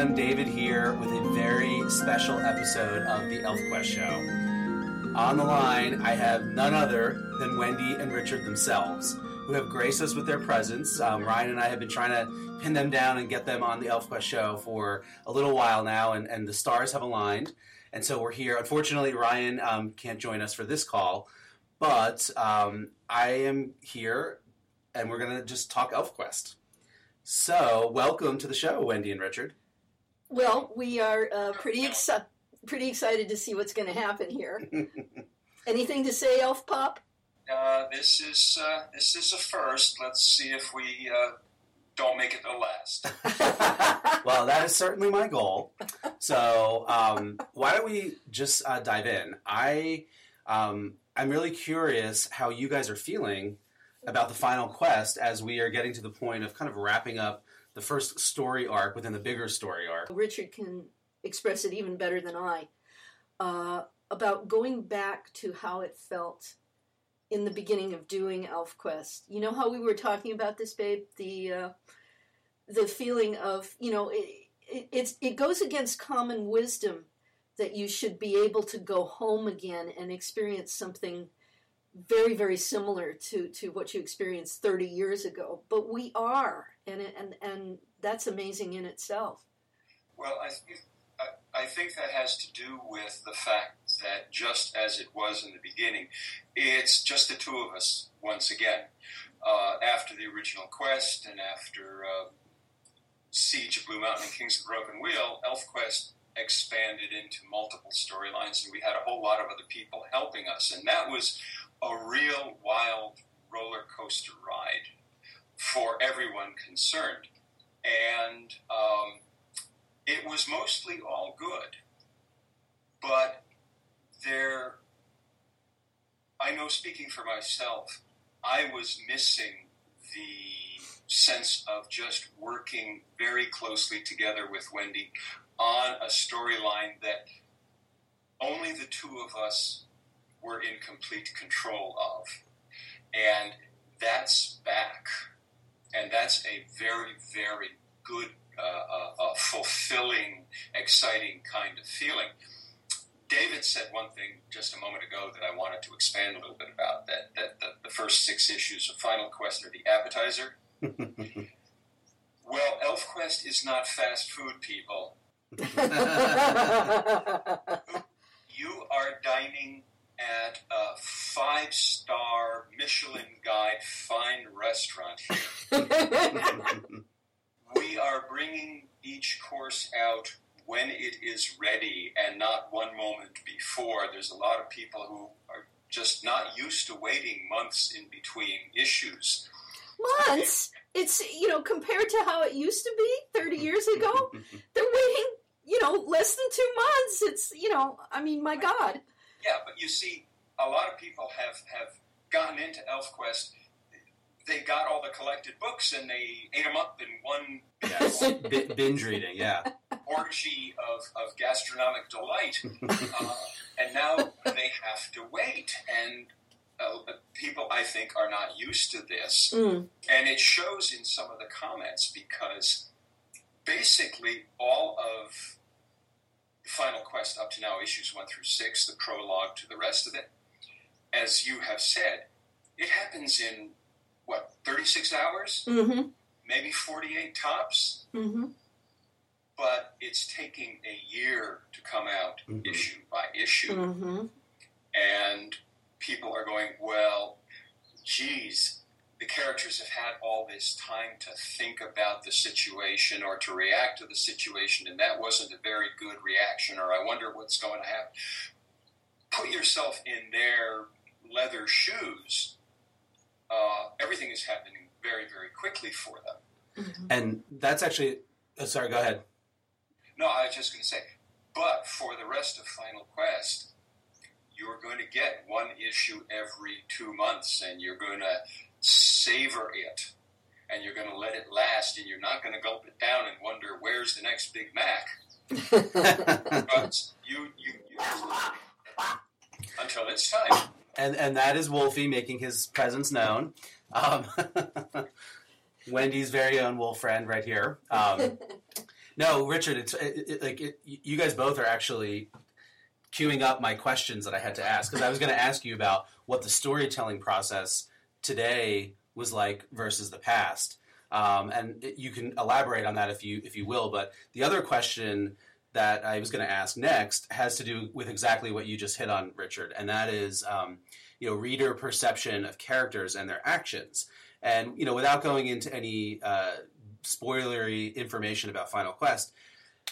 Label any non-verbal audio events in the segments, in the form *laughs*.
everyone. David here with a very special episode of the ElfQuest Show. On the line, I have none other than Wendy and Richard themselves, who have graced us with their presence. Um, Ryan and I have been trying to pin them down and get them on the ElfQuest Show for a little while now, and, and the stars have aligned. And so we're here. Unfortunately, Ryan um, can't join us for this call, but um, I am here, and we're going to just talk ElfQuest. So, welcome to the show, Wendy and Richard. Well, we are uh, pretty exci- pretty excited to see what's going to happen here. *laughs* Anything to say, Elf Pop? Uh, this is uh, this is a first. Let's see if we uh, don't make it the last. *laughs* well, that is certainly my goal. So, um, why don't we just uh, dive in? I um, I'm really curious how you guys are feeling about the final quest as we are getting to the point of kind of wrapping up the first story arc within the bigger story arc. Richard can express it even better than I. Uh, about going back to how it felt in the beginning of doing ElfQuest. You know how we were talking about this, babe? The uh, the feeling of you know it, it, it goes against common wisdom that you should be able to go home again and experience something very very similar to to what you experienced 30 years ago. But we are and and and that's amazing in itself. Well i think I, think that has to do with the fact that just as it was in the beginning, it's just the two of us once again. Uh, after the original quest and after uh, Siege of Blue Mountain and Kings of the Broken Wheel, ElfQuest expanded into multiple storylines, and we had a whole lot of other people helping us, and that was a real wild roller coaster ride for everyone concerned. And um, it was mostly all good. But there, I know speaking for myself, I was missing the sense of just working very closely together with Wendy on a storyline that only the two of us were in complete control of. And that's back. And that's a very, very good, uh, uh, uh, fulfilling, exciting kind of feeling. David said one thing just a moment ago that I wanted to expand a little bit about that, that, that the first six issues of Final Quest are the appetizer. *laughs* well, ElfQuest is not fast food, people. *laughs* you are dining at a five star Michelin guide fine restaurant here. *laughs* we are bringing each course out when it is ready and not one moment before. There's a lot of people who are just not used to waiting months in between issues. Months? It's, you know, compared to how it used to be 30 years ago, *laughs* they're waiting, you know, less than two months. It's, you know, I mean, my God. Yeah, but you see, a lot of people have, have gotten into ElfQuest. They got all the collected books and they ate them up in one yes. B- binge reading, yeah. Orgy of, of gastronomic delight. *laughs* uh, and now they have to wait. And uh, people, I think, are not used to this. Mm. And it shows in some of the comments because basically all of Final Quest up to now, issues one through six, the prologue to the rest of it, as you have said, it happens in what, 36 hours? Mm-hmm. Maybe 48 tops? Mm-hmm. But it's taking a year to come out Mhm. issue by issue. Mm-hmm. And people are going, well, geez, the characters have had all this time to think about the situation or to react to the situation, and that wasn't a very good reaction, or I wonder what's going to happen. Put yourself in their leather shoes. Uh, everything is happening very, very quickly for them. Mm-hmm. And that's actually. Oh, sorry, go ahead. No, I was just going to say, but for the rest of Final Quest, you're going to get one issue every two months, and you're going to savor it, and you're going to let it last, and you're not going to gulp it down and wonder where's the next Big Mac. *laughs* But you, you, you *laughs* until it's time. and and that is Wolfie making his presence known. Um, *laughs* Wendy's very own wolf friend right here. Um, No, Richard, it's it, it, like it, you guys both are actually queuing up my questions that I had to ask because I was going to ask you about what the storytelling process today was like versus the past, um, and it, you can elaborate on that if you if you will. But the other question that I was going to ask next has to do with exactly what you just hit on, Richard, and that is um, you know reader perception of characters and their actions. And you know, without going into any uh, spoilery information about Final Quest,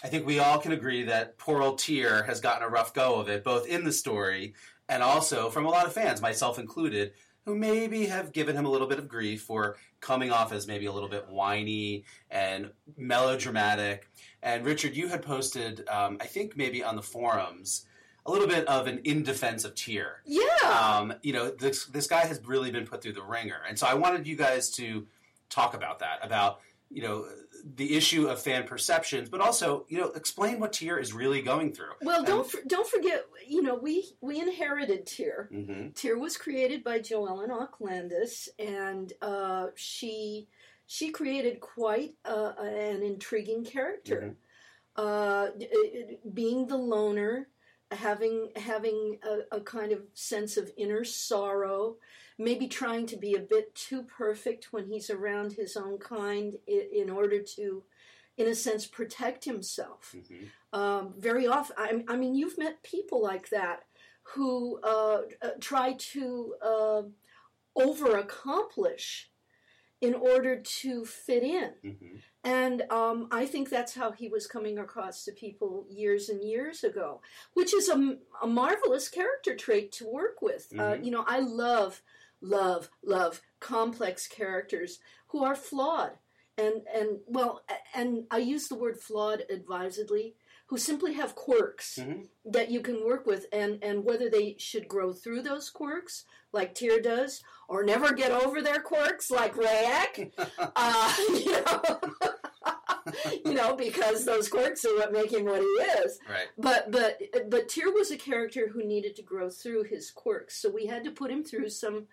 I think we all can agree that poor old Tyr has gotten a rough go of it, both in the story and also from a lot of fans, myself included, who maybe have given him a little bit of grief for coming off as maybe a little bit whiny and melodramatic. And Richard, you had posted, um, I think maybe on the forums, a little bit of an in defense of Tyr. Yeah. Um, you know, this this guy has really been put through the ringer, and so I wanted you guys to talk about that, about you know the issue of fan perceptions, but also you know explain what Tyr is really going through. Well, don't for, don't forget, you know, we we inherited Tyr. Mm-hmm. Tyr was created by Joellen Auck Landis, and uh, she she created quite uh, an intriguing character. Uh, being the loner, having having a, a kind of sense of inner sorrow, maybe trying to be a bit too perfect when he's around his own kind in, order to, in a sense, protect himself. Mm-hmm. Um, very often, I, I, mean, you've met people like that who uh, uh, try to uh, over accomplish in order to fit in. Mm-hmm. And um, I think that's how he was coming across to people years and years ago, which is a, a marvelous character trait to work with. Uh, Mhm. you know, I love, love, love complex characters who are flawed. And, and well, and I use the word flawed advisedly, who simply have quirks Mhm. that you can work with, and, and whether they should grow through those quirks, like Tyr does, or never get over their quirks, like Rayek, *laughs* uh, *laughs* you know, *laughs* you know, because those quirks are what make him what he is. Right. But but but Tyr was a character who needed to grow through his quirks, so we had to put him through some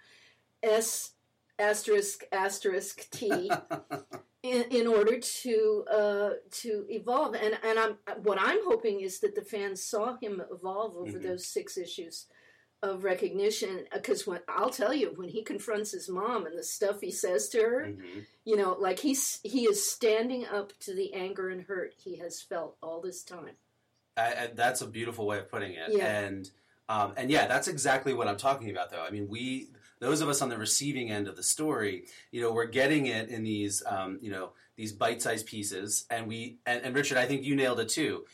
S asterisk asterisk T *laughs* in, in order to uh, to evolve. And and I'm what I'm hoping is that the fans saw him evolve over Mhm. those six issues of recognition. Because when I'll tell you, when he confronts his mom and the stuff he says to her, hmm you know, like he's he is standing up to the anger and hurt he has felt all this time. I, I, that's a beautiful way of putting it. Yeah. And um, and yeah, that's exactly what I'm talking about. Though I mean, we those of us on the receiving end of the story, you know, we're getting it in these um, you know these bite-sized pieces, and we and, and Richard, I think you nailed it too.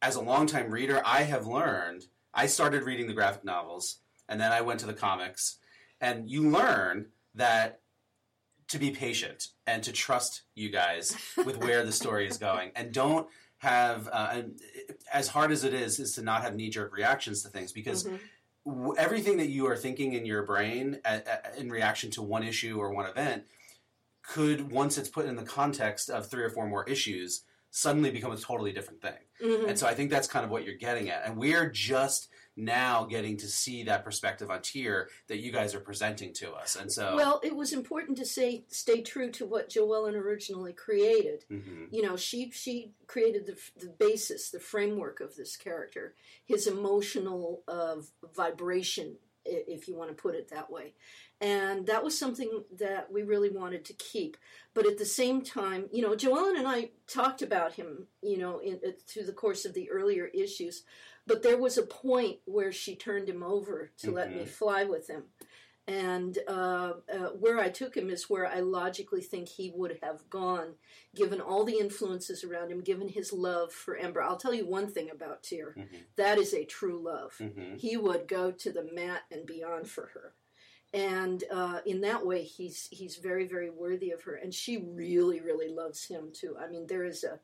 As a longtime reader, I have learned. I started reading the graphic novels, and then I went to the comics, and you learn that to be patient and to trust you guys with where the story is going, and don't have uh, as hard as it is is to not have knee-jerk reactions to things because Mhm. everything that you are thinking in your brain in reaction to one issue or one event could once it's put in the context of three or four more issues suddenly become a totally different thing Mhm. and so i think that's kind of what you're getting at and we're just now getting to see that perspective on Tyr that you guys are presenting to us and so Well, it was important to say stay true to what Joellen originally created. Mhm. You know, she she created the the basis, the framework of this character, his emotional uh, vibration, if you want to put it that way, and that was something that we really wanted to keep. But at the same time, you know, Joellen and I talked about him, you know, in, uh, through the course of the earlier issues. But there was a point where she turned him over to let me fly with him. And uh, uh, where I took him is where I logically think he would have gone, given all the influences around him, given his love for Ember. I'll tell you one thing about Tyr Mhm. that is a true love. Mhm. He would go to the mat and beyond for her. And uh, in that way, he's he's very very worthy of her, and she really really loves him too. I mean, there is a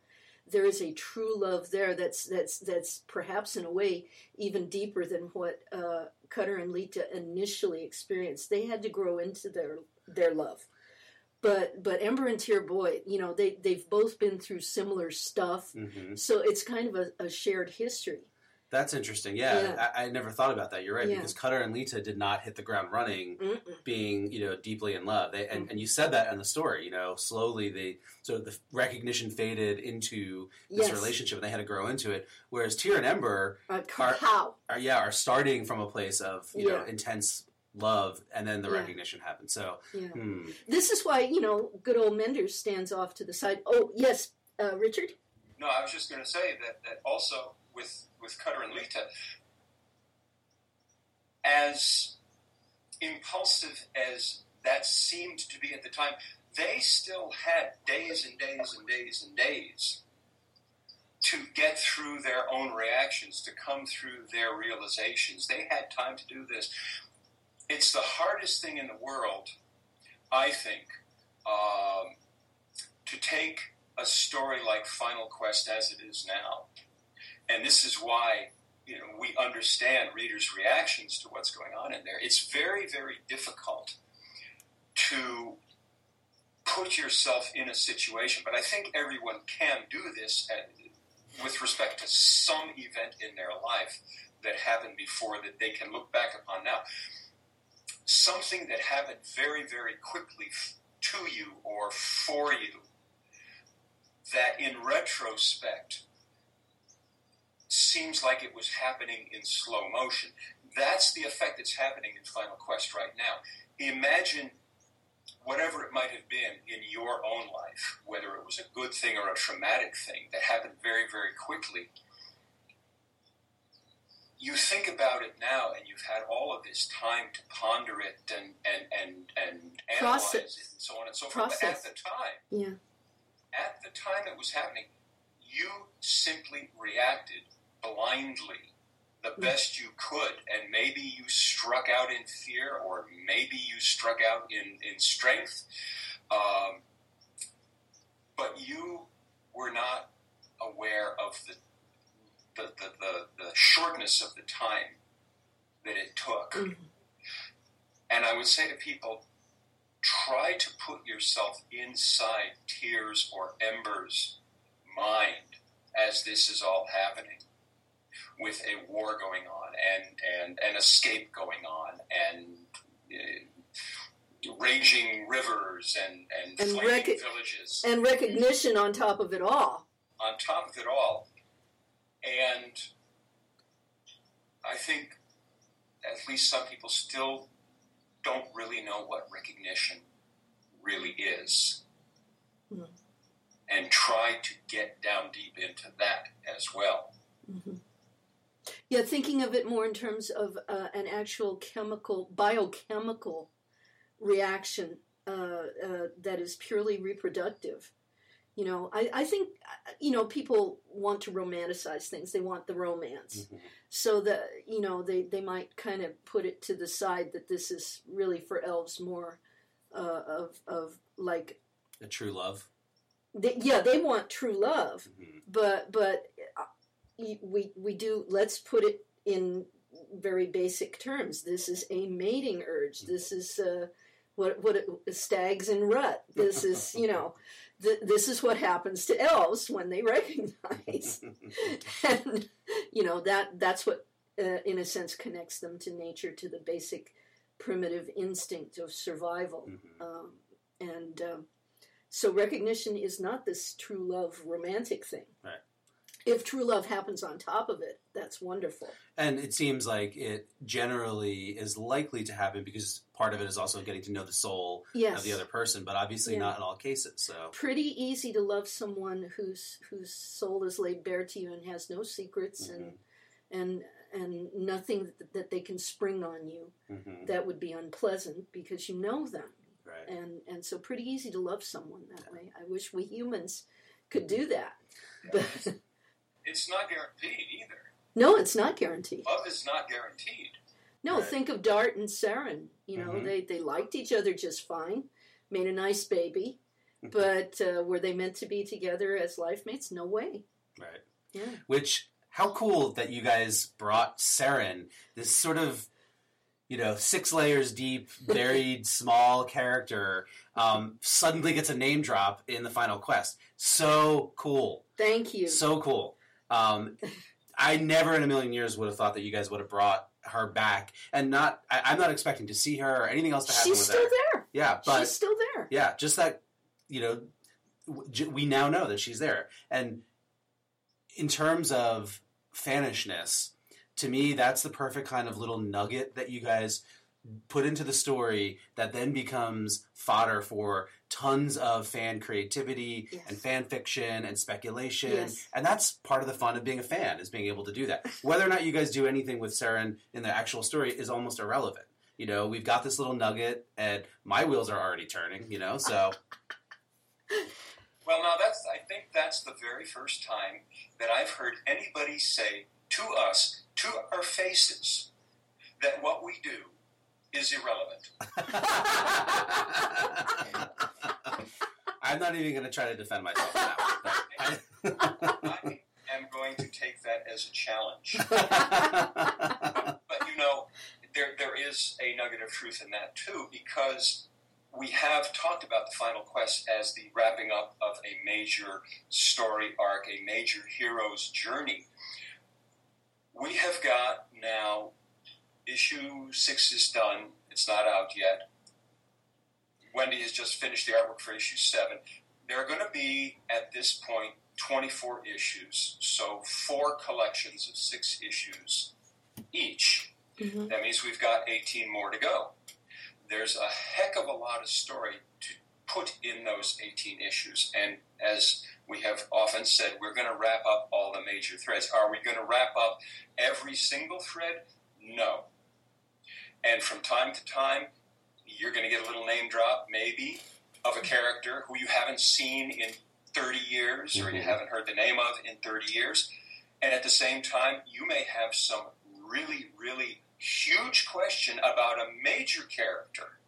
there is a true love there that's that's that's perhaps in a way even deeper than what uh, Cutter and Leetah initially experienced. They had to grow into their their love, but but Ember and Tyr, boy, you know they they've both been through similar stuff, Mhm. so it's kind of a, a shared history. That's interesting. Yeah, Yeah. I, I never thought about that. You're right Yeah. because Cutter and Leetah did not hit the ground running, Mm-mm. being you know deeply in love. They, and, and you said that in the story. You know, slowly they sort of the recognition faded into this Yes. relationship, and they had to grow into it. Whereas Tyr and Ember Uh, Are- how? are yeah are starting from a place of you know intense love, and then the Yeah. recognition happens. So Yeah. hmm. This is why you know good old Menders stands off to the side. Oh yes, uh, Richard. No, I was just going to say that, that also with with Cutter and Leetah, as impulsive as that seemed to be at the time, they still had days and days and days and days to get through their own reactions, to come through their realizations. They had time to do this. It's the hardest thing in the world, I think, um, to take a story like Final Quest as it is now. And this is why you know we understand readers' reactions to what's going on in there. It's very, very difficult to put yourself in a situation, but I think everyone can do this at, with respect to some event in their life that happened before that they can look back upon now. Something that happened very, very quickly to you or for you that in retrospect seems like it was happening in slow motion. That's the effect that's happening in Final Quest right now. Imagine whatever it might have been in your own life, whether it was a good thing or a traumatic thing that happened very, very quickly. You think about it now, and you've had all of this time to ponder it and and and and analyze Process. it, and so on and so forth. But at the time, Yeah. at the time it was happening, you simply reacted blindly the best you could. And maybe you struck out in fear, or maybe you struck out in, in strength. Um, but you were not aware of the, the, the, the, the shortness of the time that it took. Mhm. And I would say to people, try to put yourself inside Tyr's or Ember's mind as this is all happening, with a war going on and and an escape going on and. Uh, Raging rivers and, and, And rec- villages And recognition on top of it all. on top of it all. And I think at least some people still don't really know what recognition really is. Hmm. And try to get down deep into that as well. hmm Yeah, thinking of it more in terms of uh, an actual chemical, biochemical reaction uh, uh, that is purely reproductive. You know, I, I think, uh, you know, people want to romanticize things. They want the romance. Mhm. So that, you know, they, they might kind of put it to the side that this is really for elves more uh, of, of like, a true love. they, yeah, they want true love Mhm. but but we we do let's put it in very basic terms this is a mating urge this is uh, what what it, stags and rut this is you know th- this is what happens to elves when they *laughs* recognize *laughs* and you know that that's what uh, in a sense connects them to nature to the basic primitive instinct of survival Mhm. um, and um, so recognition is not this true love romantic thing. Right. If true love happens on top of it, that's wonderful. And it seems like it generally is likely to happen because part of it is also getting to know the soul Yes. of the other person, but obviously Yeah. not in all cases. So Pretty easy to love someone whose whose soul is laid bare to you and has no secrets and and and nothing that, that they can spring on you Mhm. that would be unpleasant because you know them right. and and so pretty easy to love someone that way. I wish we humans could do that, *laughs* but It's not guaranteed either. no, it's not guaranteed. Love is not guaranteed. No, Right. think of Dart and Saren. You know, Mhm. they they liked each other just fine, made a nice baby, Mm-hmm. but uh, were they meant to be together as life mates? No way. Right. Yeah. Which how cool that you guys brought Saren, this sort of you know six layers deep, buried *laughs* small character, um, suddenly gets a name drop in the final quest. So cool, Thank you. so cool. Um, I never in a million years would have thought that you guys would have brought her back, and not. I, I'm not expecting to see her or anything else to happen She's still her. there. Yeah, but She's still there. yeah, just that you know, we now know that she's there, and in terms of fanishness, to me, that's the perfect kind of little nugget that you guys put into the story that then becomes fodder for tons of fan creativity Yes. and fan fiction and speculation Yes. and that's part of the fun of being a fan is being able to do that *laughs* whether or not you guys do anything with Saren in the actual story is almost irrelevant you know we've got this little nugget and my wheels are already turning you know so Well, now that's I think that's the very first time that I've heard anybody say to us, to our faces, that what we do is irrelevant. I'm not even going to try to defend myself now. I am going to take that as a challenge. But you know, there there is a nugget of truth in that too, because we have talked about the final quest as the wrapping up of a major story arc, a major hero's journey. We have got now issue six is done. It's not out yet. Wendy has just finished the artwork for issue seven. There are going to be at this point 24 issues, so four collections of six issues each. Mhm. That means we've got 18 more to go. There's a heck of a lot of story to put in those 18 issues. And as we have often said, we're going to wrap up all the major threads. Are we going to wrap up every single thread? No. And from time to time, you're going to get a little name drop, maybe, of a character who you haven't seen in 30 years or you Mhm. haven't heard the name of in 30 years. And at the same time, you may have some really, really huge question about a major character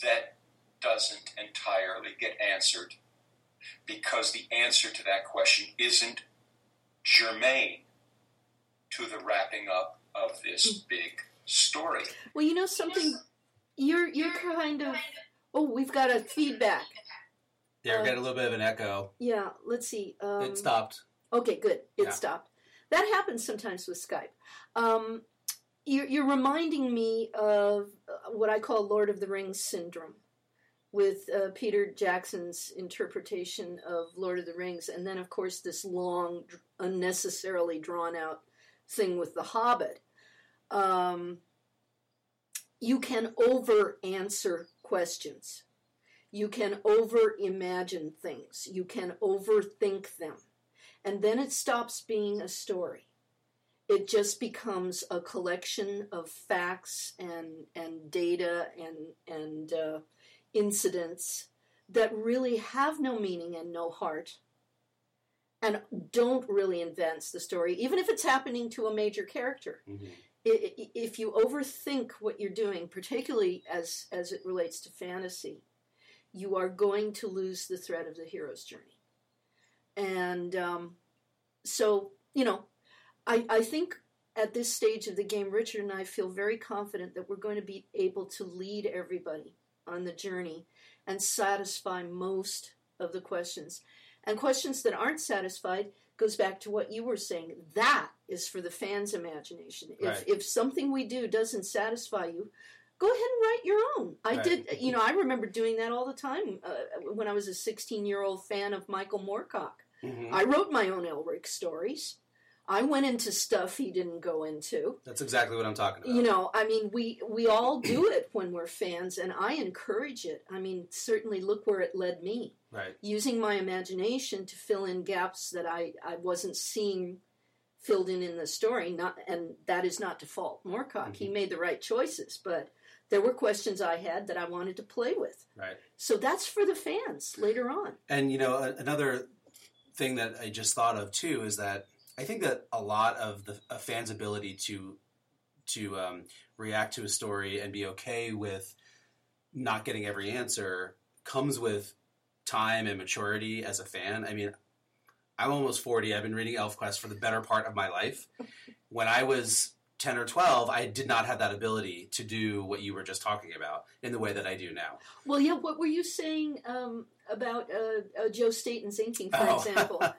that doesn't entirely get answered because the answer to that question isn't germane to the wrapping up of this big story. Well, you know something. You're you're kind of. Oh, we've got a feedback. yeah we got a little bit of an echo Yeah. Let's see. Um, it stopped Okay, good. It Yeah. stopped. That happens sometimes with Skype. Um, you're, you're reminding me of uh, what I call Lord of the Rings syndrome with uh, Peter Jackson's interpretation of Lord of the Rings, and then, of course, this long, unnecessarily drawn out thing with The Hobbit. Um, you can over answer questions. You can over imagine things. You can overthink them and then it stops being a story. It just becomes a collection of facts and and data and and uh, incidents that really have no meaning and no heart, and don't really advance the story, even if it's happening to a major character. Mhm. If you overthink what you're doing, particularly as as it relates to fantasy, you are going to lose the thread of the hero's journey. And um, so, you know, I, I think at this stage of the game, Richard and I feel very confident that we're going to be able to lead everybody on the journey and satisfy most of the questions. And questions that aren't satisfied goes back to what you were saying. That is for the fans' imagination. Right. If if something we do doesn't satisfy you, go ahead and write your own. I Right. did, you know, I remember doing that all the time uh, when I was a 16 year old fan of Michael Moorcock. Mhm. I wrote my own Elric stories. I went into stuff he didn't go into. that's exactly what i'm talking about You know, I mean, we we all do it when we're fans, and I encourage it. I mean, certainly look where it led me. Right Using my imagination to fill in gaps that I, I wasn't seeing filled in in the story. Not, and that is not to fault Moorcock. He made the right choices, but there were questions I had that I wanted to play with. right So that's for the fans later on. And you know, a- another thing that I just thought of too is that I think that a lot of the a fan's ability to to um, react to a story and be okay with not getting every answer comes with time and maturity as a fan. I mean, I'm almost 40. I've been reading ElfQuest for the better part of my life. *laughs* When I was 10 or 12, I did not have that ability to do what you were just talking about in the way that I do now. Well, yeah. What were you saying um, about uh, uh, Joe Staton's inking, for Oh. *laughs* example? All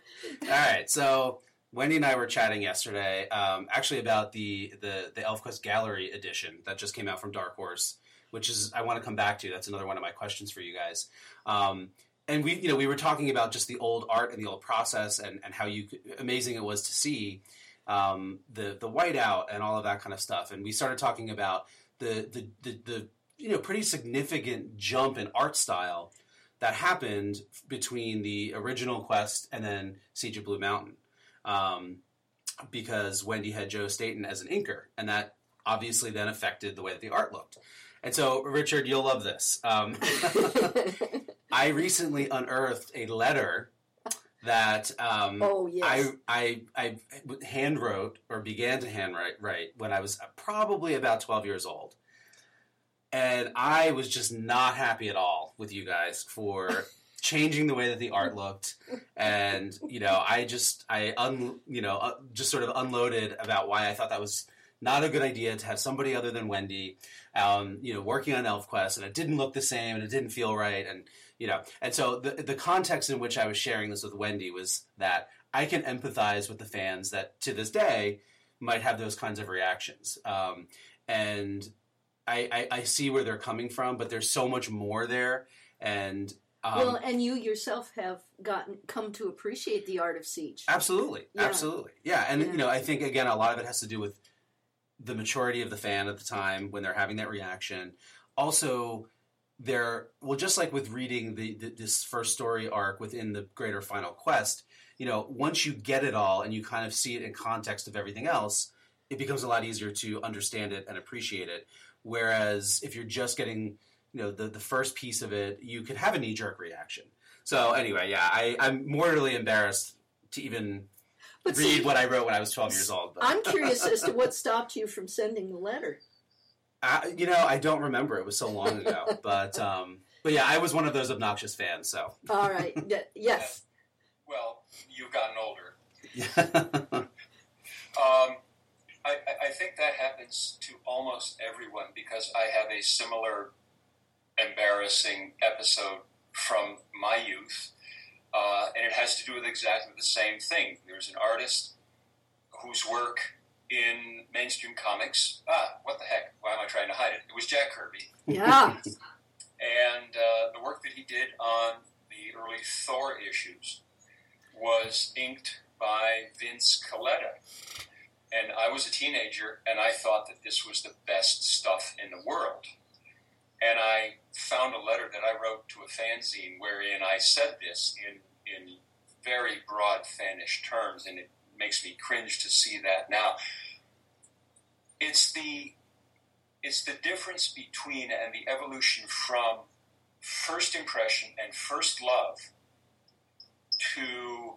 right, so Wendy and I were chatting yesterday, um, actually about the the the ElfQuest Gallery edition that just came out from Dark Horse, which is I want to come back to. That's another one of my questions for you guys. Um, and we, you know, we were talking about just the old art and the old process, and, and how you amazing it was to see um, the the whiteout and all of that kind of stuff. And we started talking about the the, the the you know pretty significant jump in art style that happened between the original quest and then Siege of Blue Mountain um, because Wendy had Joe Staton as an inker, and that obviously then affected the way that the art looked. And so, Richard, you'll love this. Um, *laughs* *laughs* I recently unearthed a letter that um, oh yes. I, I I hand wrote or began to handwrite write when I was probably about twelve years old, and I was just not happy at all with you guys for *laughs* changing the way that the art looked and you know i just i un you know uh, just sort of unloaded about why i thought that was not a good idea to have somebody other than wendy um, you know working on elfquest and it didn't look the same and it didn't feel right and you know and so the the context in which i was sharing this with wendy was that i can empathize with the fans that to this day might have those kinds of reactions um, and I, I, I see where they're coming from but there's so much more there and um, well, and you yourself have gotten come to appreciate the art of siege. Absolutely, yeah. absolutely, yeah. And yeah. you know, I think again, a lot of it has to do with the maturity of the fan at the time when they're having that reaction. Also, they're well, just like with reading the, the this first story arc within the greater final quest. You know, once you get it all and you kind of see it in context of everything else, it becomes a lot easier to understand it and appreciate it. Whereas if you're just getting you know the, the first piece of it, you could have a knee jerk reaction. So anyway, yeah, I, I'm mortally embarrassed to even but read see, what I wrote when I was 12 years old. But. I'm curious as to *laughs* what stopped you from sending the letter. Uh, you know, I don't remember. It was so long ago. *laughs* but um, but yeah, I was one of those obnoxious fans. So all right, *laughs* yes. Well, you've gotten older. *laughs* Um, I, I think that happens to almost everyone because I have a similar embarrassing episode from my youth, uh, and it has to do with exactly the same thing. There's an artist whose work in mainstream comics, ah, what the heck? Why am I trying to hide it? It was Jack Kirby. Yeah. *laughs* and uh, the work that he did on the early Thor issues was inked by Vince Colletta. And I was a teenager, and I thought that this was the best stuff in the world. And I found a letter that I wrote to a fanzine wherein I said this in, in very broad fanish terms, and it makes me cringe to see that now. It's the it's the difference between and the evolution from first impression and first love to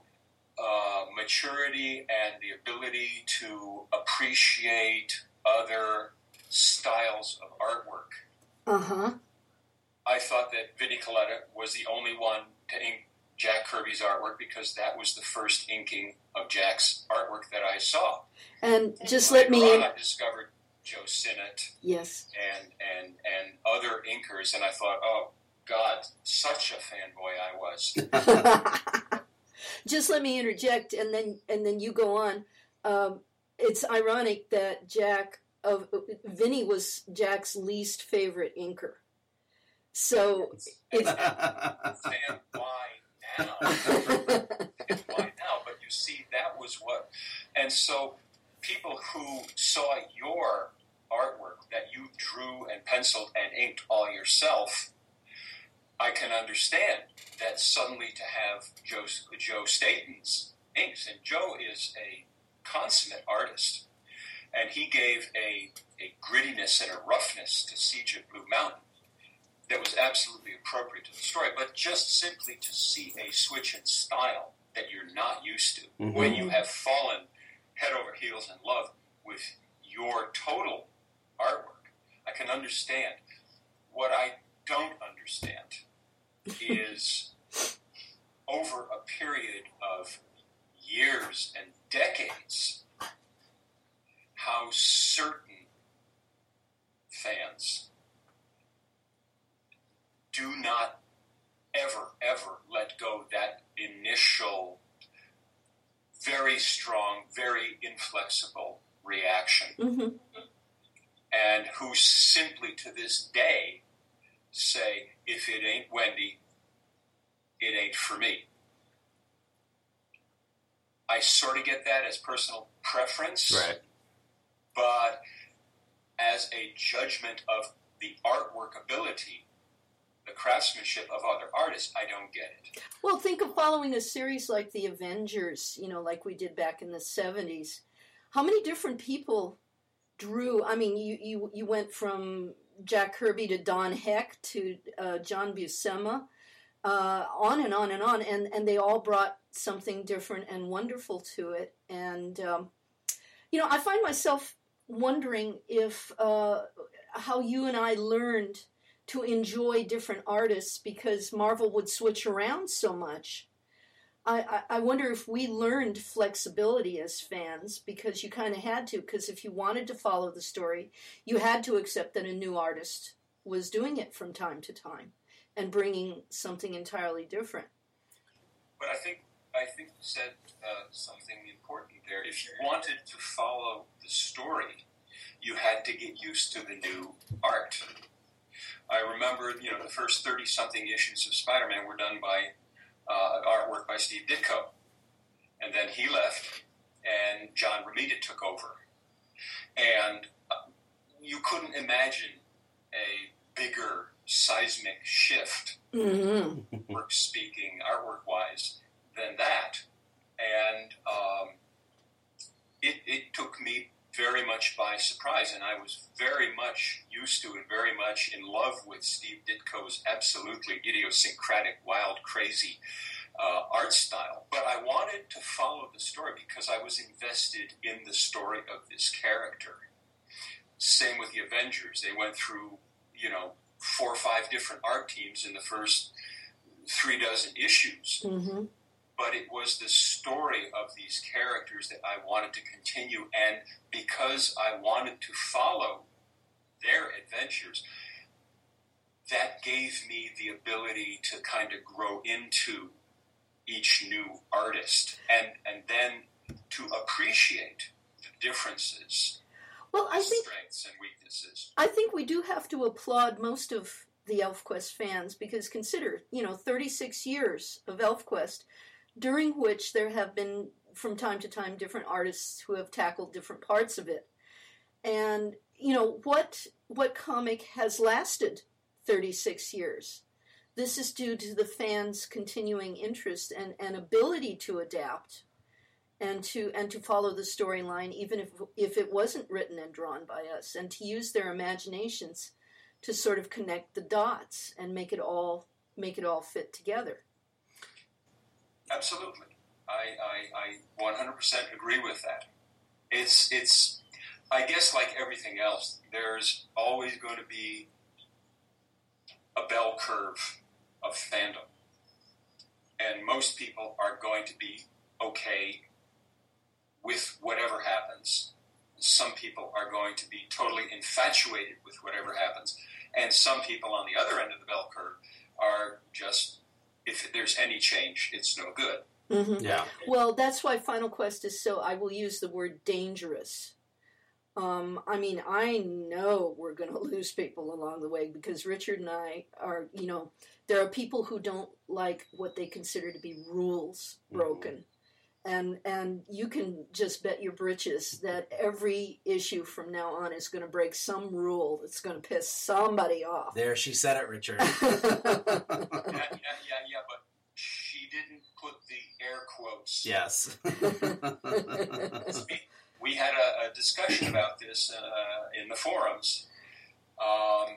uh, maturity and the ability to appreciate other styles of artwork uh huh. I thought that Vinnie Colletta was the only one to ink Jack Kirby's artwork because that was the first inking of Jack's artwork that I saw. And just let me. On, I discovered Joe Sinnott. Yes. And and and other inkers, and I thought, oh God, such a fanboy I was. *laughs* just let me interject, and then and then you go on. Um, it's ironic that Jack of Vinnie was Jack's least favorite inker. So it's and *laughs* why *laughs* why now? But you see, that was what, and so people who saw your artwork that you drew and penciled and inked all yourself, I can understand that suddenly to have Joe, Joe Staton's inks, and Joe is a consummate artist and he gave a, a grittiness and a roughness to Siege of Blue Mountain that was absolutely appropriate to the story, but just simply to see a switch in style that you're not used to mm-hmm. when you have fallen head over heels in love with your total artwork. I can understand. What I don't understand *laughs* is over a period of years and decades how certain fans do not ever, ever let go that initial, very very strong, very inflexible reaction, hmm and who simply to this day say, if it ain't Wendy, it ain't for me. I sort of get that as personal preference, Right. but as a judgment of the artwork ability, the craftsmanship of other artists, I don't get it. Well, think of following a series like The Avengers, you know, like we did back in the 70s. How many different people drew? I mean, you, you, you went from Jack Kirby to Don Heck to uh, John Buscema, uh, on and on and on, and, and they all brought something different and wonderful to it. And, um, you know, I find myself wondering if uh, how you and I learned to enjoy different artists because Marvel would switch around so much. I, I, wonder if we learned flexibility as fans because you kind of had to. Because if you wanted to follow the story, you had to accept that a new artist was doing it from time to time and bringing something entirely different. But I think I think you said uh, something important there. If you wanted to follow the story, you had to get used to the new art. I remember, you know, the first thirty-something issues of Spider-Man were done by uh, artwork by Steve Ditko, and then he left, and John Romita took over, and uh, you couldn't imagine a bigger seismic shift Mm-hmm. work speaking, artwork wise, than that. And um, it, it took me very much by surprise, and I was very much used to it, very much in love with Steve Ditko's absolutely idiosyncratic, wild, crazy uh, art style. But I wanted to follow the story because I was invested in the story of this character. Same with the Avengers. They went through, you know, four or five different art teams in the first three dozen issues, Mm-hmm. But it was the story of these characters that I wanted to continue. And because I wanted to follow their adventures, that gave me the ability to kind of grow into each new artist and, and then to appreciate the differences, Well, I think strengths, and weaknesses. I think we do have to applaud most of the ElfQuest fans because consider, you know, 36 years of ElfQuest, during which there have been, from time to time, different artists who have tackled different parts of it. And, you know, what, what comic has lasted 36 years? This is due to the fans' continuing interest and, and ability to adapt and to and to follow the storyline even if if it wasn't written and drawn by us and to use their imaginations to sort of connect the dots and make it all make it all fit together. Absolutely. I, I, I 100% agree with that. It's, it's, I guess, like everything else, there's always going to be a bell curve of fandom. And most people are going to be okay with whatever happens. Some people are going to be totally infatuated with whatever happens. And some people on the other end of the bell curve are just, if there's any change, it's no good. Mm-hmm. Yeah. Well, that's why Final Quest is so. I will use the word dangerous. Um, I mean, I know we're going *laughs* to lose people along the way because Richard and I are, you know, there are people who don't like what they consider to be rules broken. And, and you can just bet your britches that every issue from now on is going to break some rule that's going to piss somebody off. There, she said it, Richard. *laughs* yeah, yeah, yeah, yeah, but she didn't put the air quotes. yes. We had a, a discussion about this uh, in the forums. Um,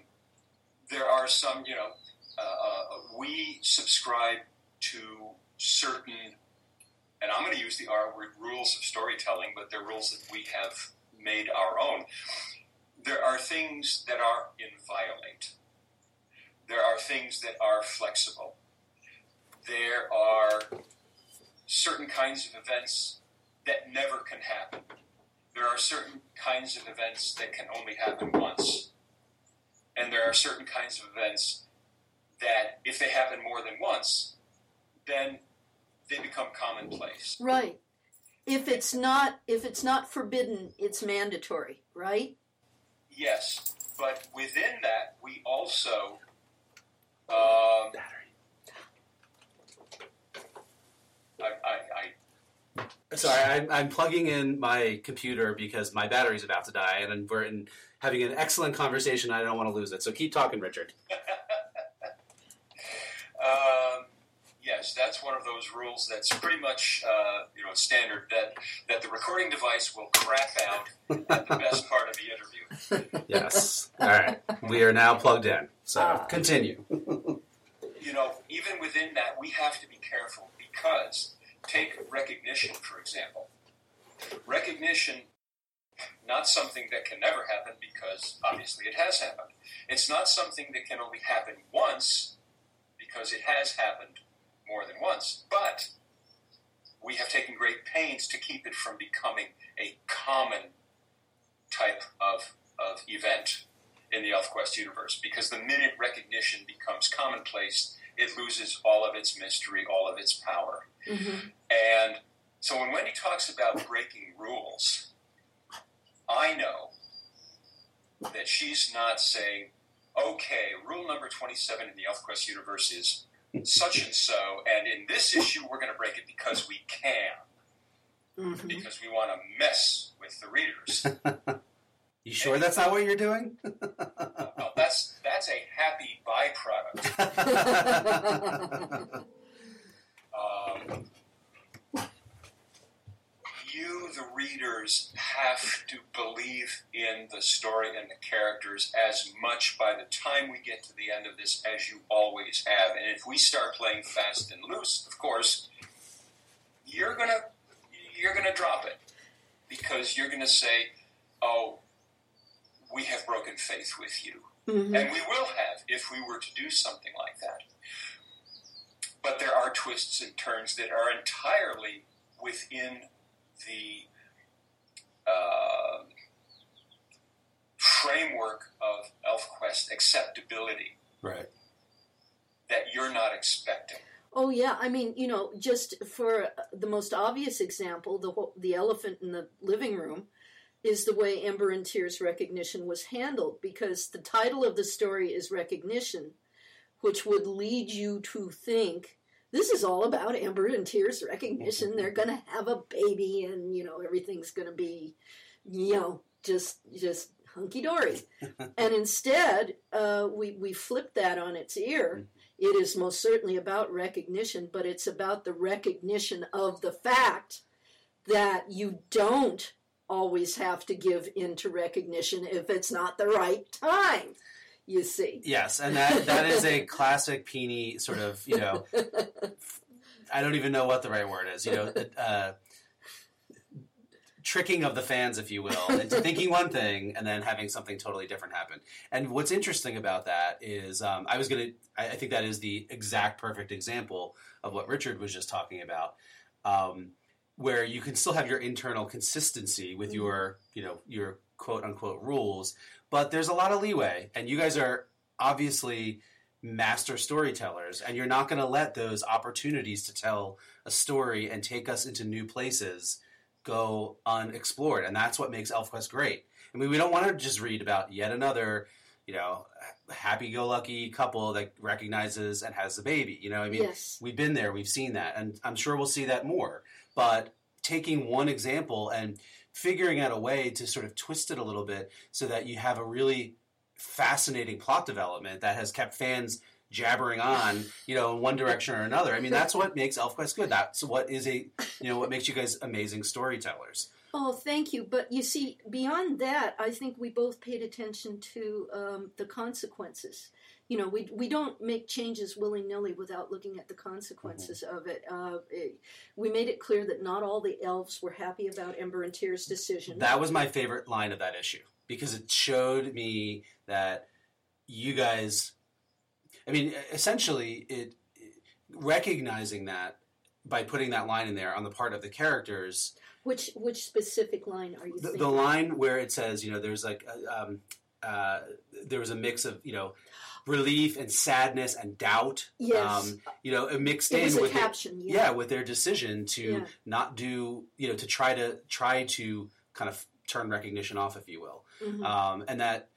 there are some, you know, uh, uh, we subscribe to certain, and I'm going to use the R word, rules of storytelling, but they're rules that we have made our own. There are things that are inviolate. There are things that are flexible. There are certain kinds of events that never can happen. There are certain kinds of events that can only happen once. And there are certain kinds of events that, if they happen more than once, then they become commonplace. Right. if it's not if it's not forbidden, it's mandatory, right? Yes, but within that, we also. Um, I, I, I Sorry, I'm, I'm plugging in my computer because my battery's about to die, and we're in, having an excellent conversation. I don't want to lose it, so keep talking, Richard. Um, *laughs* yes, that's one of those rules that's pretty much uh, you know standard that that the recording device will crap out at the best part of the interview. *laughs* Yes. All right, we are now plugged in. So Ah. continue. You know, even within that, we have to be careful because take recognition for example. Recognition. Not something that can never happen because obviously it has happened. It's not something that can only happen once because it has happened more than once. But we have taken great pains to keep it from becoming a common type of, of event in the ElfQuest universe because the minute recognition becomes commonplace, it loses all of its mystery, all of its power. Mm-hmm. And so when Wendy talks about breaking rules, I know that she's not saying, okay, rule number 27 in the ElfQuest universe is such and so, and in this issue we're going to break it because we can, Mm-hmm. because we want to mess with the readers. *laughs* You sure that's not what you're doing? *laughs* well, that's, that's a happy byproduct. *laughs* Um, you, the readers, have to believe in the story and the characters as much by the time we get to the end of this as you always have. And if we start playing fast and loose, of course, you're gonna you're gonna drop it because you're gonna say, "Oh, we have broken faith with you." Mhm. And we will have if we were to do something like that. But there are twists and turns that are entirely within the uh, framework of ElfQuest acceptability right. that you're not expecting. Oh yeah, I mean, you know, just for the most obvious example, the whole, the elephant in the living room is the way Ember and Tyr's recognition was handled because the title of the story is recognition, which would lead you to think this is all about Ember and Tyr's recognition. They're going to have a baby and, you know, everything's going to be, you know, just just hunky dory. *laughs* and instead, uh, we we flip that on its ear. It is most certainly about recognition, but it's about the recognition of the fact that you don't always have to give in to recognition if it's not the right time. You see. Yes, and that that is a classic Pini sort of you know. *laughs* I don't even know what the right word is. You know, uh, tricking of the fans, if you will, into thinking one thing and then having something totally different happen. And what's interesting about that is, um, I was gonna. I, I think that is the exact perfect example of what Richard was just talking about. Um, where you can still have your internal consistency with your, you know, your quote unquote rules, but there's a lot of leeway, and you guys are obviously master storytellers, and you're not going to let those opportunities to tell a story and take us into new places go unexplored, and that's what makes ElfQuest great. I mean, we don't want to just read about yet another, you know, happy-go-lucky couple that recognizes and has a baby. You know, I mean, yes. we've been there, we've seen that, and I'm sure we'll see that more. But taking one example and figuring out a way to sort of twist it a little bit so that you have a really fascinating plot development that has kept fans jabbering on, you know, in one direction or another. I mean, that's what makes ElfQuest good. That's what is a, you know, what makes you guys amazing storytellers. Oh, thank you. But you see, beyond that, I think we both paid attention to um, the consequences. You know, we we don't make changes willy nilly without looking at the consequences of it. Uh, it. We made it clear that not all the elves were happy about Ember and Tyr's decision. That was my favorite line of that issue because it showed me that you guys I mean essentially it recognizing that by putting that line in there on the part of the characters which which specific line are you the, the line where it says you know there's like uh, um, uh, there was a mix of you know relief and sadness and doubt. Yes. Um, you know, mixed it in with their- yeah. Yeah. with their decision to Yeah. not do you know to try to try to kind of turn recognition off, if you will, Mhm. um, and that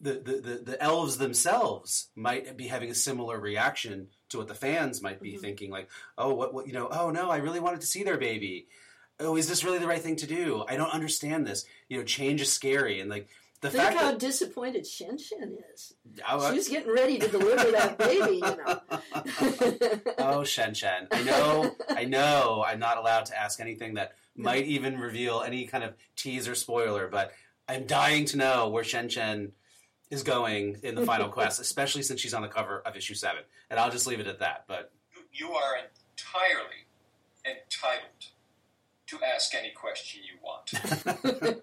the, the, the, the elves themselves might be having a similar reaction to what the fans might be Mhm. thinking, like, oh, what, what, you know, oh no, I really wanted to see their baby. Oh, is this really the right thing to do? I don't understand this. You know, change is scary, and like the Think fact how that disappointed Shen Shen is. oh, uh, She was getting ready to deliver that baby, you know. *laughs* oh, Shen Shen, I know, I know, I'm not allowed to ask anything that might even reveal any kind of tease or spoiler, but I'm dying to know where Shen Shen is going in the final quest, *laughs* especially since she's on the cover of issue seven. And I'll just leave it at that. But You, you are entirely entitled to ask any question you want.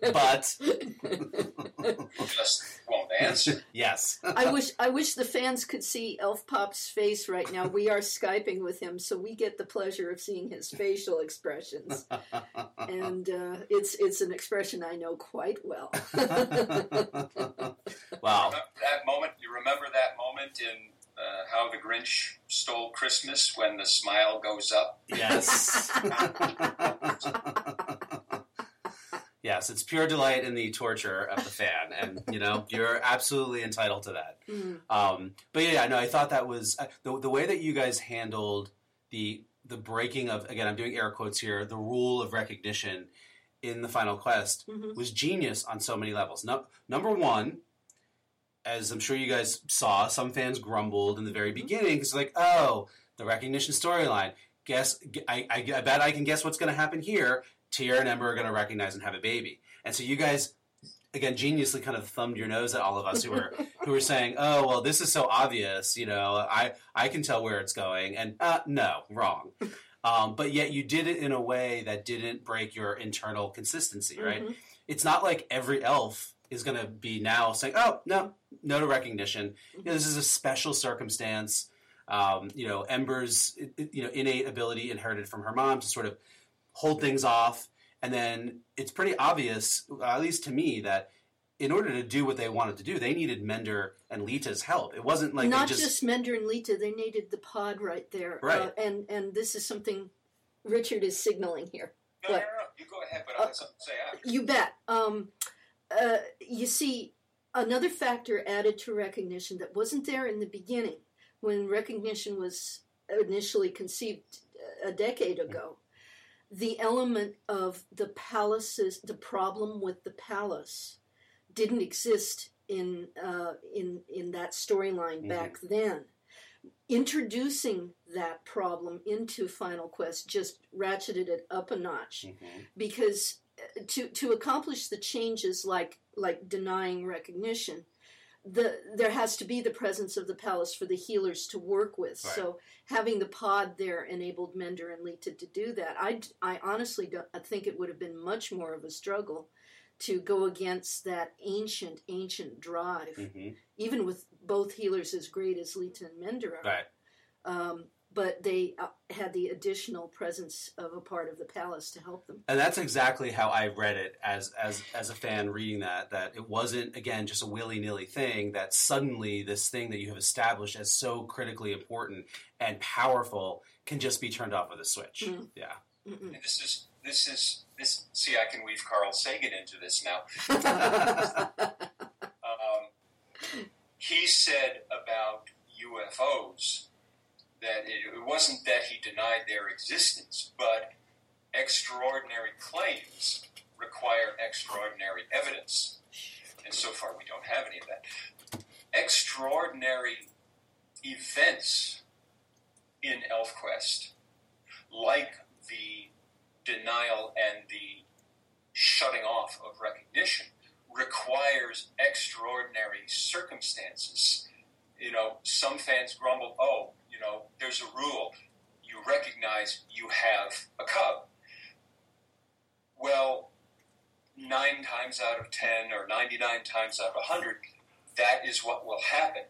*laughs* but *laughs* Just won't answer. yes, I wish I wish the fans could see Elf Pop's face right now. We are skyping with him, so we get the pleasure of seeing his facial expressions, and uh, it's it's an expression I know quite well. *laughs* wow. That moment? You remember that moment in uh, How the Grinch Stole Christmas when the smile goes up? Yes. yes, it's pure delight in the torture of the fan, and you know you're absolutely entitled to that. Mm. Um, but yeah, no, I thought that was uh, the the way that you guys handled the the breaking of again, I'm doing air quotes here, the rule of recognition in the final quest Mhm. was genius on so many levels. No, number one, as I'm sure you guys saw, some fans grumbled in the very Mhm. beginning because like, oh, the recognition storyline. Guess I, I, I bet I can guess what's going to happen here. Tyr and Ember are going to recognize and have a baby, and so you guys again geniusly kind of thumbed your nose at all of us who were *laughs* who were saying, "Oh, well, this is so obvious." You know, I I can tell where it's going, and uh, no, wrong. *laughs* Um, but yet you did it in a way that didn't break your internal consistency, right? Mhm. It's not like every elf is going to be now saying, "Oh, no, no to recognition." You know, this is a special circumstance. Um, you know, Ember's you know innate ability inherited from her mom to sort of hold things off, and then it's pretty obvious, at least to me, that in order to do what they wanted to do, they needed Mender and Leetah's help. It wasn't like Not just, just, Mender and Leetah, they needed the pod right there. Right. Uh, and and this is something Richard is signaling here. No, no, no, no. You go ahead, but I have something to say after. You bet. Um, uh, you see, another factor added to recognition that wasn't there in the beginning when recognition was initially conceived a decade ago. The element of the palaces, the problem with the palace, didn't exist in uh, in in that storyline Mhm. back then. Introducing that problem into Final Quest just ratcheted it up a notch Mhm. because uh, to to accomplish the changes like like denying recognition the there has to be the presence of the palace for the healers to work with Right. so having the pod there enabled mender and Leetah to do that i i honestly don't i think it would have been much more of a struggle to go against that ancient ancient drive Mhm. even with both healers as great as Leetah and mender are right. um, but they uh, had the additional presence of a part of the palace to help them And that's exactly how I read it as as as a fan reading that. That it wasn't again just a willy nilly thing. That suddenly this thing that you have established as so critically important and powerful can just be turned off with a switch. Mm. Yeah. Mm-mm. And this is this is this. See, I can weave Carl Sagan into this now. *laughs* Um, he said about UFOs that it, it wasn't that he denied their existence, but extraordinary claims require extraordinary evidence. And so far, we don't have any of that. Extraordinary events in ElfQuest, like the denial and the shutting off of recognition, requires extraordinary circumstances. You know, some fans grumble, oh, you know, there's a rule. You recognize you have a cub. Well, nine times out of ten or 99 times out of 100, that is what will happen.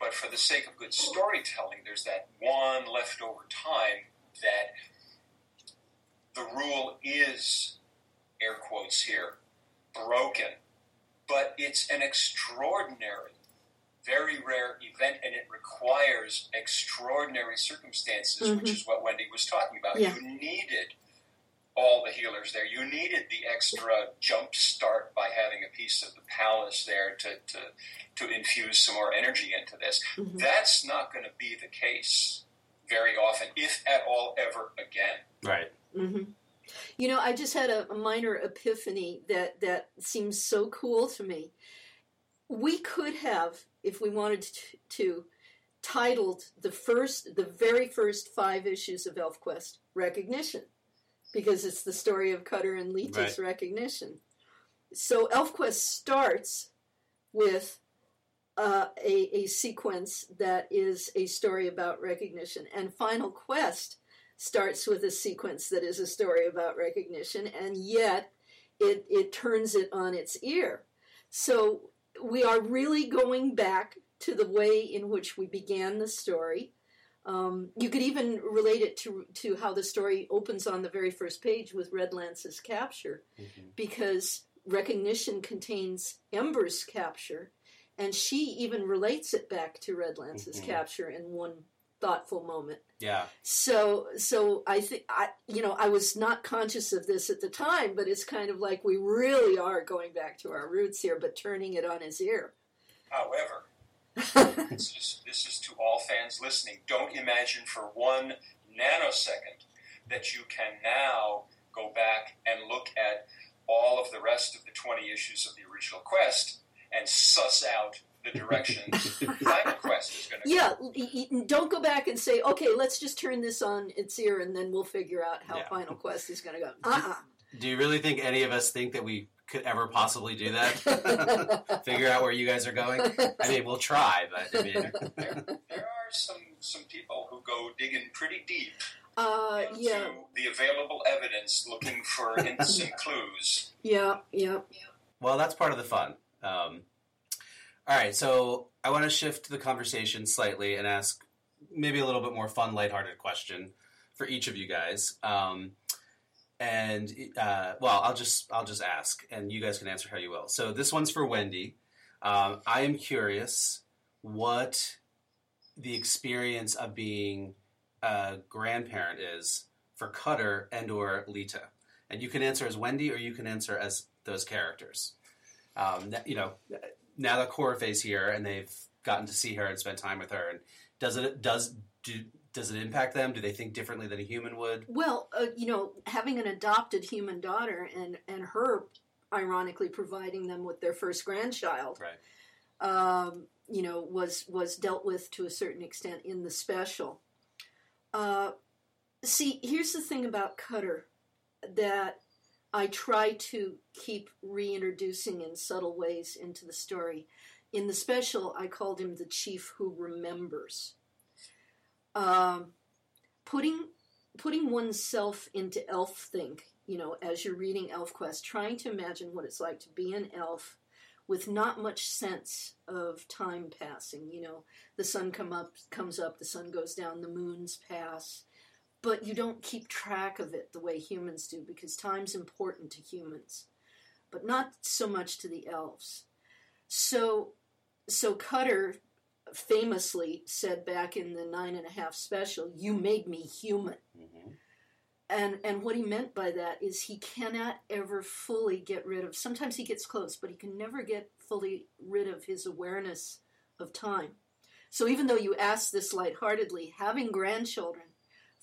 But for the sake of good storytelling, there's that one leftover time that the rule is, air quotes here, broken but it's an extraordinary, very rare event, and it requires extraordinary circumstances, which Mhm. is what Wendy was talking about. Yeah. You needed all the healers there. You needed the extra jump start by having a piece of the palace there to, to, to infuse some more energy into this. Mhm. That's not going to be the case very often, if at all ever again. Right. hmm You know, I just had a, a minor epiphany that that seems so cool to me. We could have, if we wanted to, to titled the first, the very first five issues of ElfQuest "Recognition," because it's the story of Cutter and Leetah's recognition. So ElfQuest starts with uh, a, a sequence that is a story about recognition, and Final Quest starts with a sequence that is a story about recognition, and yet it, it turns it on its ear. So we are really going back to the way in which we began the story. Um, you could even relate it to, to how the story opens on the very first page with Redlance's capture, because recognition contains Ember's capture, and she even relates it back to Redlance's Mhm. capture in one thoughtful moment. Yeah. So, so I think I, you know, I was not conscious of this at the time, but it's kind of like we really are going back to our roots here, but turning it on his ear. However, *laughs* this is, this is to all fans listening. Don't imagine for one nanosecond that you can now go back and look at all of the rest of the 20 issues of the original Quest and suss out the direction *laughs* Final Quest is going to yeah, y- y- don't go back and say, okay, let's just turn this on its ear, and then we'll figure out how Yeah. Final Quest is going to go. Uh Do you really think any of us think that we could ever possibly do that? *laughs* Figure out where you guys are going? I mean, we'll try, but I mean, there, there are some, some people who go digging pretty deep uh, into yeah, the available evidence looking for hints and *laughs* clues. yeah, yeah. well, that's part of the fun. Um, all right, so I want to shift the conversation slightly and ask maybe a little bit more fun, lighthearted question for each of you guys. Um, and uh, well, I'll just I'll just ask, and you guys can answer how you will. So this one's for Wendy. Um, I am curious what the experience of being a grandparent is for Cutter and or Leetah, and you can answer as Wendy or you can answer as those characters. Um, you know, now that Corafe's here and they've gotten to see her and spend time with her, and does it does do does it impact them? Do they think differently than a human would? Well, uh, you know, having an adopted human daughter and and her, ironically, providing them with their first grandchild, Right. um, you know, was was dealt with to a certain extent in the special. Uh, see, here's the thing about Cutter that I try to keep reintroducing in subtle ways into the story. In the special, I called him the chief who remembers. Um, putting putting oneself into elf think, you know, as you're reading ElfQuest, trying to imagine what it's like to be an elf with not much sense of time passing. You know, the sun come up, comes up, the sun goes down, the moons pass, but you don't keep track of it the way humans do because time's important to humans, but not so much to the elves. So, so Cutter famously said back in the nine and a half special, "You made me human." Mm-hmm. and and what he meant by that is he cannot ever fully get rid of sometimes he gets close but he can never get fully rid of his awareness of time so even though you ask this lightheartedly having grandchildren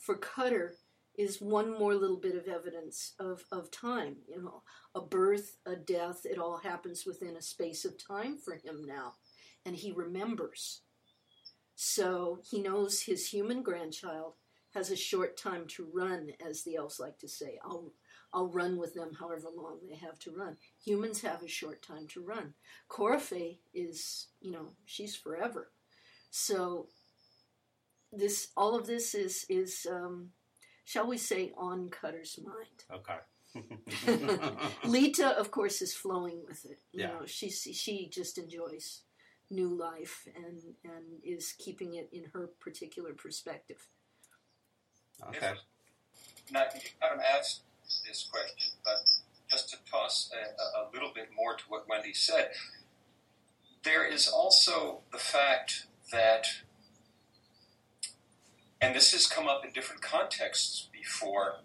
for cutter is one more little bit of evidence of, of time you know a birth a death it all happens within a space of time for him now and he remembers so he knows his human grandchild has a short time to run, as the elves like to say. I'll I'll run with them however long they have to run. Humans have a short time to run. Corafe is, you know, she's forever. So this all of this is is um, shall we say on Cutter's mind. Okay. *laughs* *laughs* Leetah, of course, is flowing with it. You Yeah. know, she's she just enjoys new life and and is keeping it in her particular perspective. okay. Now, you haven't asked this question, but just to toss a, a- a little bit bit more to what Wendy said, there is also the fact that, and this has come up in different contexts before,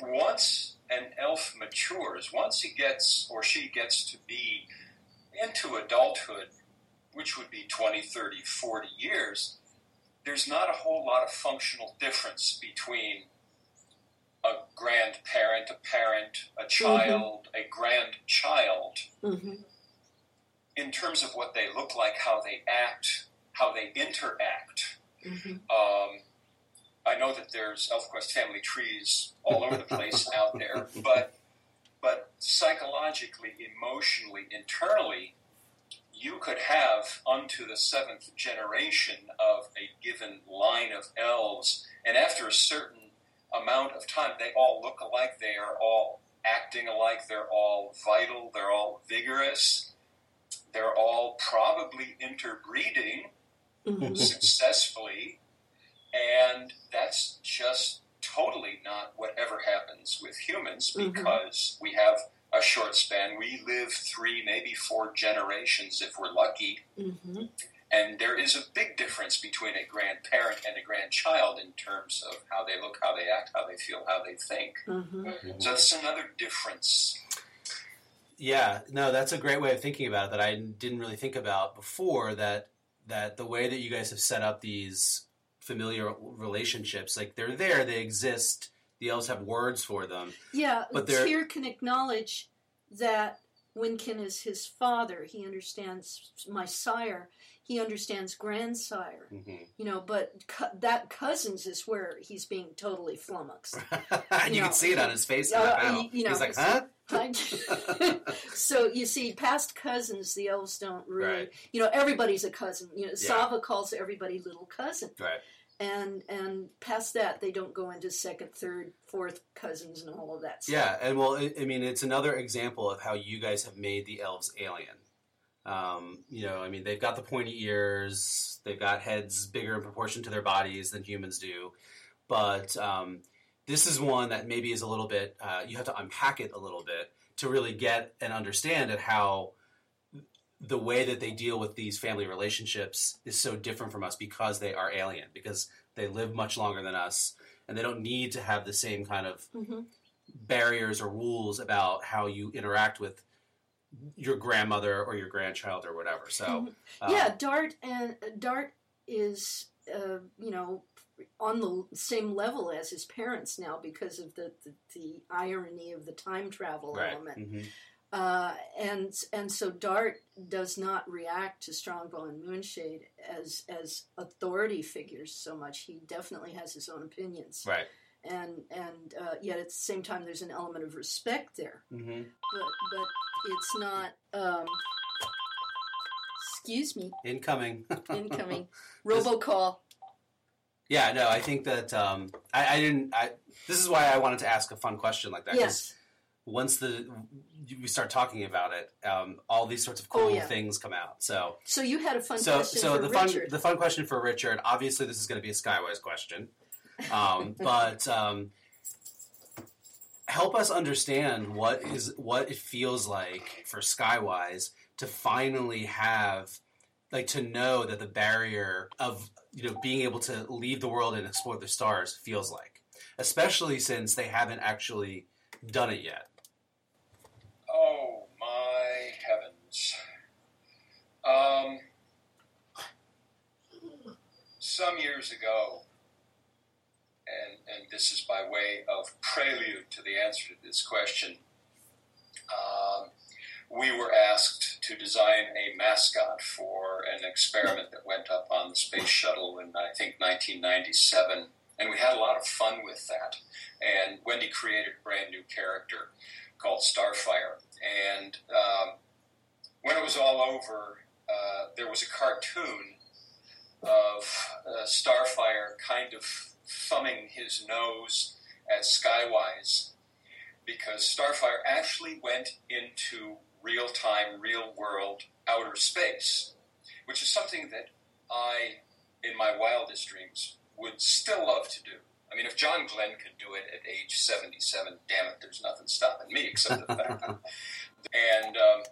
once an elf matures, once he gets or she gets to be into adulthood, which would be 20, 30, 40 years, there's not a whole lot of functional difference between a grandparent, a parent, a child, a grandchild Mm-hmm. in terms of what they look like, how they act, how they interact. Mm-hmm. Um, I know that there's ElfQuest family trees all over the place *laughs* out there, but but psychologically, emotionally, internally, you could have unto the seventh generation of a given line of elves, and after a certain amount of time, they all look alike. They are all acting alike. They're all vital. They're all vigorous. They're all probably interbreeding Mm-hmm. successfully, and that's just totally not whatever happens with humans Mhm. because we have a short span. We live three, maybe four generations if we're lucky, Mm-hmm. and there is a big difference between a grandparent and a grandchild in terms of how they look, how they act, how they feel, how they think. Mm-hmm. So that's another difference. Yeah, no, that's a great way of thinking about it that I didn't really think about before. That that the way that you guys have set up these familiar relationships, like they're there, they exist. The elves have words for them. Yeah, But Tyr can acknowledge that Windkin is his father. He understands my sire. He understands grandsire. Mm-hmm. You know, but co- that cousins is where he's being totally flummoxed. *laughs* and you No. can see it on his face Uh, you- you know, He's like, huh? *laughs* *laughs* so you see, past cousins, the elves don't really. Right. You know, everybody's a cousin. You know, Yeah. Savah calls everybody little cousin, Right. and and past that, they don't go into second, third, fourth cousins and all of that stuff. Yeah, and well, I I mean, it's another example of how you guys have made the elves alien. Um, you know, I mean, they've got the pointy ears, they've got heads bigger in proportion to their bodies than humans do, but um, this is one that maybe is a little bit. Uh, you have to unpack it a little bit to really get and understand at how the way that they deal with these family relationships is so different from us because they are alien because they live much longer than us and they don't need to have the same kind of hmm barriers or rules about how you interact with your grandmother or your grandchild or whatever. So um, yeah, Dart and uh, Dart is uh, you know on the same level as his parents now because of the the, the irony of the time travel right. element. Mhm. Uh, and and so Dart does not react to Strongbow and Moonshade as as authority figures so much. He definitely has his own opinions, Right. and and uh, yet at the same time there's an element of respect there. hmm But but it's not. Um, excuse me, Incoming. *laughs* incoming robocall. yeah. No, I think that um, I, I didn't. I, this is why I wanted to ask a fun question like that. Yes, Once the we start talking about it, um, all these sorts of cool Oh, yeah. things come out. So so you had a fun so question so for the fun the fun question for Richard. Obviously, this is going to be a Skywise question, um, *laughs* but um, help us understand what is what it feels like for Skywise to finally have like to know that the barrier of you know being able to leave the world and explore the stars feels like, especially since they haven't actually done it yet. Oh my heavens. Um, some years ago, and, and this is by way of prelude to the answer to this question, um, we were asked to design a mascot for an experiment that went up on the space shuttle in, I think, 1997. And we had a lot of fun with that. And Wendy created a brand new character called Starfire. And um, when it was all over, uh, there was a cartoon of uh, Starfire kind of thumbing his nose at Skywise because Starfire actually went into real time, real world outer space, which is something that I, in my wildest dreams, would still love to do. I mean, if John Glenn could do it at age 77, damn it, there's nothing stopping me except the fact. *laughs* and um,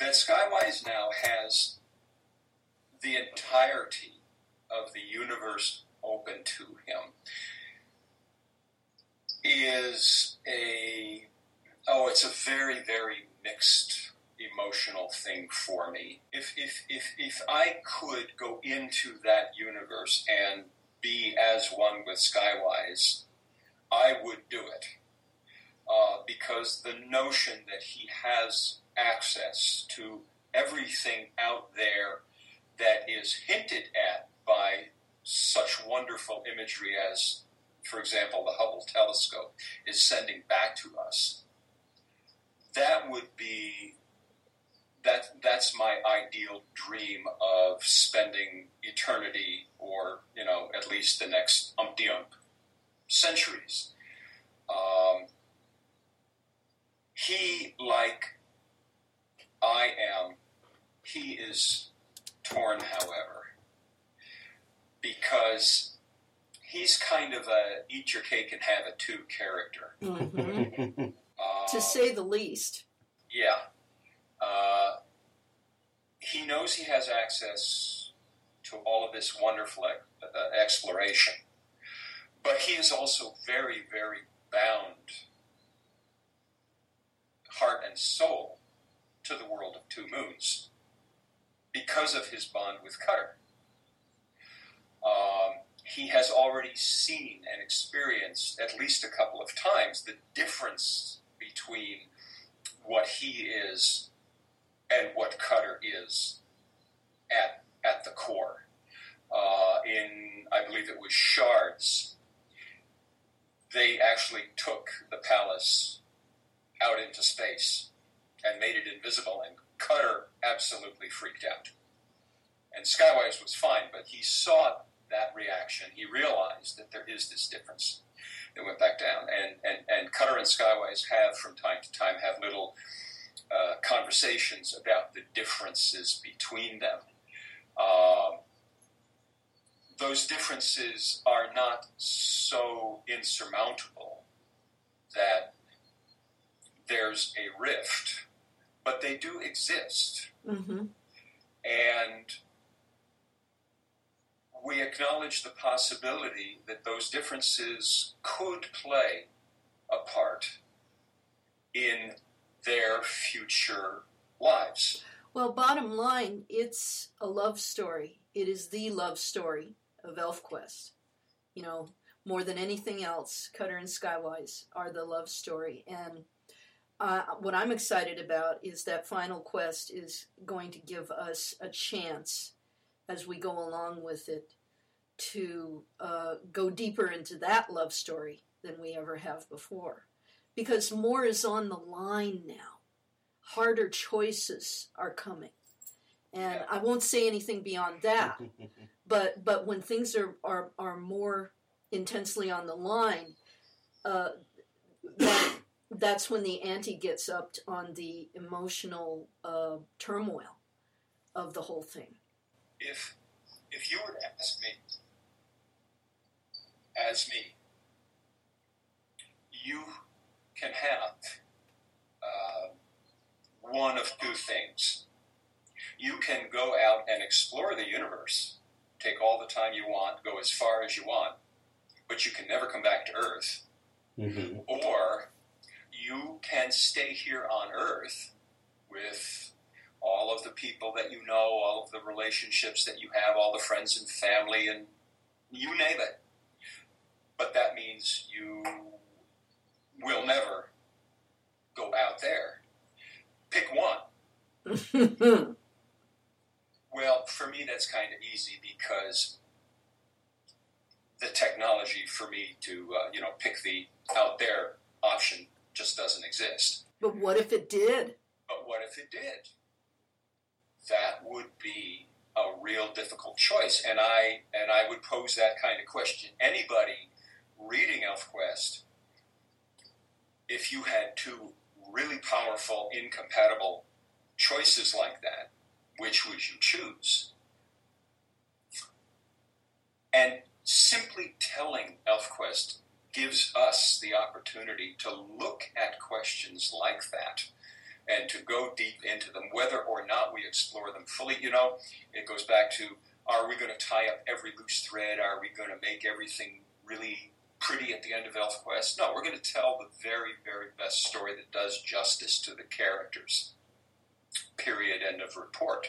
that Skywise now has the entirety of the universe open to him is a oh it's a very very mixed emotional thing for me. If if if if i could go into that universe and be as one with skywise i would do it. Uh, because the notion that he has access to everything out there that is hinted at by such wonderful imagery as, for example, the Hubble telescope is sending back to us, that would be that that's my ideal dream of spending eternity or you know at least the next umpty ump centuries. Um, he, like I am, he is torn, however, because he's kind of a eat your cake and have it too character. Mm-hmm. Uh, *laughs* to say the least. Yeah. Uh, he knows he has access to all of this wonderful uh, exploration, but he is also very, very bound, heart and soul, to the world of two moons because of his bond with Cutter. Um, he has already seen and experienced at least a couple of times the difference between what he is and what Cutter is at, at the core. Uh, in, I believe it was Shards, they actually took the palace out into space and made it invisible, and Cutter absolutely freaked out. And Skywise was fine, but he saw that reaction. He realized that there is this difference. It went back down, and and and Cutter and Skywise have from time to time have little uh, conversations about the differences between them. Um, those differences are not so insurmountable that there's a rift but they do exist. Mm-hmm. And we acknowledge the possibility that those differences could play a part in their future lives. Well, bottom line, it's a love story. It is the love story of ElfQuest. You know, more than anything else, Cutter and Skywise are the love story. And uh, what I'm excited about is that Final Quest is going to give us a chance as we go along with it to uh, go deeper into that love story than we ever have before. Because more is on the line now. Harder choices are coming. And I won't say anything beyond that. *laughs* but but when things are, are, are more intensely on the line, uh, that that's when the ante gets upped on the emotional uh, turmoil of the whole thing. If if you were to ask me, as me, you can have uh, one of two things. You can go out and explore the universe, take all the time you want, go as far as you want, but you can never come back to Earth. Mm-hmm. Or you can stay here on earth with all of the people that you know, all of the relationships that you have, all the friends and family, and you name it. But that means you will never go out there. Pick one. *laughs* well, for me, that's kind of easy because the technology for me to, uh, you know, pick the out there option just doesn't exist. But what if it did? But what if it did? That would be a real difficult choice, and I and I would pose that kind of question. Anybody reading ElfQuest, if you had two really powerful, incompatible choices like that, which would you choose? And simply telling ElfQuest gives us the opportunity to look at questions like that and to go deep into them, whether or not we explore them fully. You know, it goes back to are we going to tie up every loose thread? Are we going to make everything really pretty at the end of ElfQuest? No, we're going to tell the very, very best story that does justice to the characters. Period. End of report.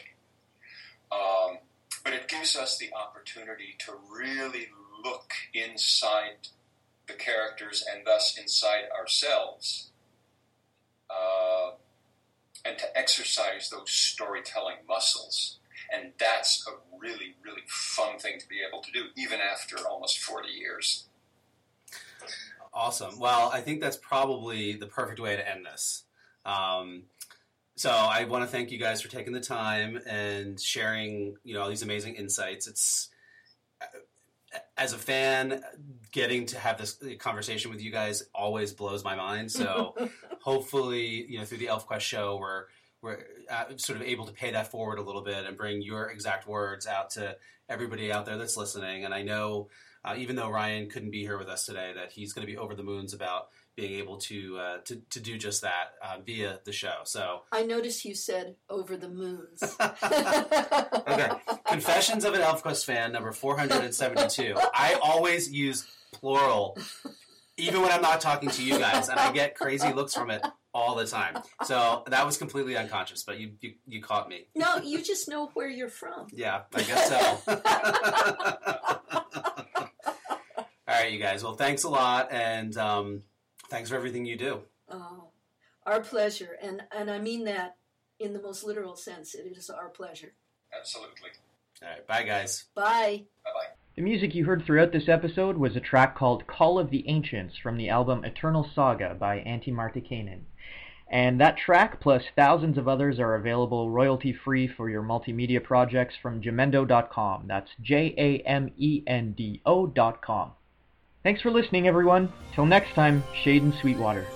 Um, but it gives us the opportunity to really look inside the characters and thus inside ourselves uh, and to exercise those storytelling muscles. And that's a really, really fun thing to be able to do, even after almost 40 years. Awesome. Well, I think that's probably the perfect way to end this. Um, so I want to thank you guys for taking the time and sharing, you know, all these amazing insights. It's as a fan, getting to have this conversation with you guys always blows my mind. So *laughs* hopefully, you know, through the ElfQuest show, we're we're uh, sort of able to pay that forward a little bit and bring your exact words out to everybody out there that's listening. And I know, uh, even though Ryan couldn't be here with us today, that he's going to be over the moons about being able to uh, to, to do just that uh, via the show. So I noticed you said over the moons. *laughs* *laughs* okay, Confessions of an ElfQuest fan, number four hundred and seventy-two. I always use plural, even when I'm not talking to you guys, and I get crazy looks from it all the time. So that was completely unconscious, but you you, you caught me. No, you just know where you're from. Yeah, I guess so. *laughs* all right, you guys. Well, thanks a lot, and. Um, Thanks for everything you do. Oh, our pleasure. And, and I mean that in the most literal sense. It is our pleasure. Absolutely. All right. Bye, guys. Bye. Bye bye. The music you heard throughout this episode was a track called Call of the Ancients from the album Eternal Saga by Antti Martikainen. And that track, plus thousands of others, are available royalty free for your multimedia projects from jamendo.com. That's J A M E N D O.com. Thanks for listening, everyone. Till next time, Shade and Sweetwater.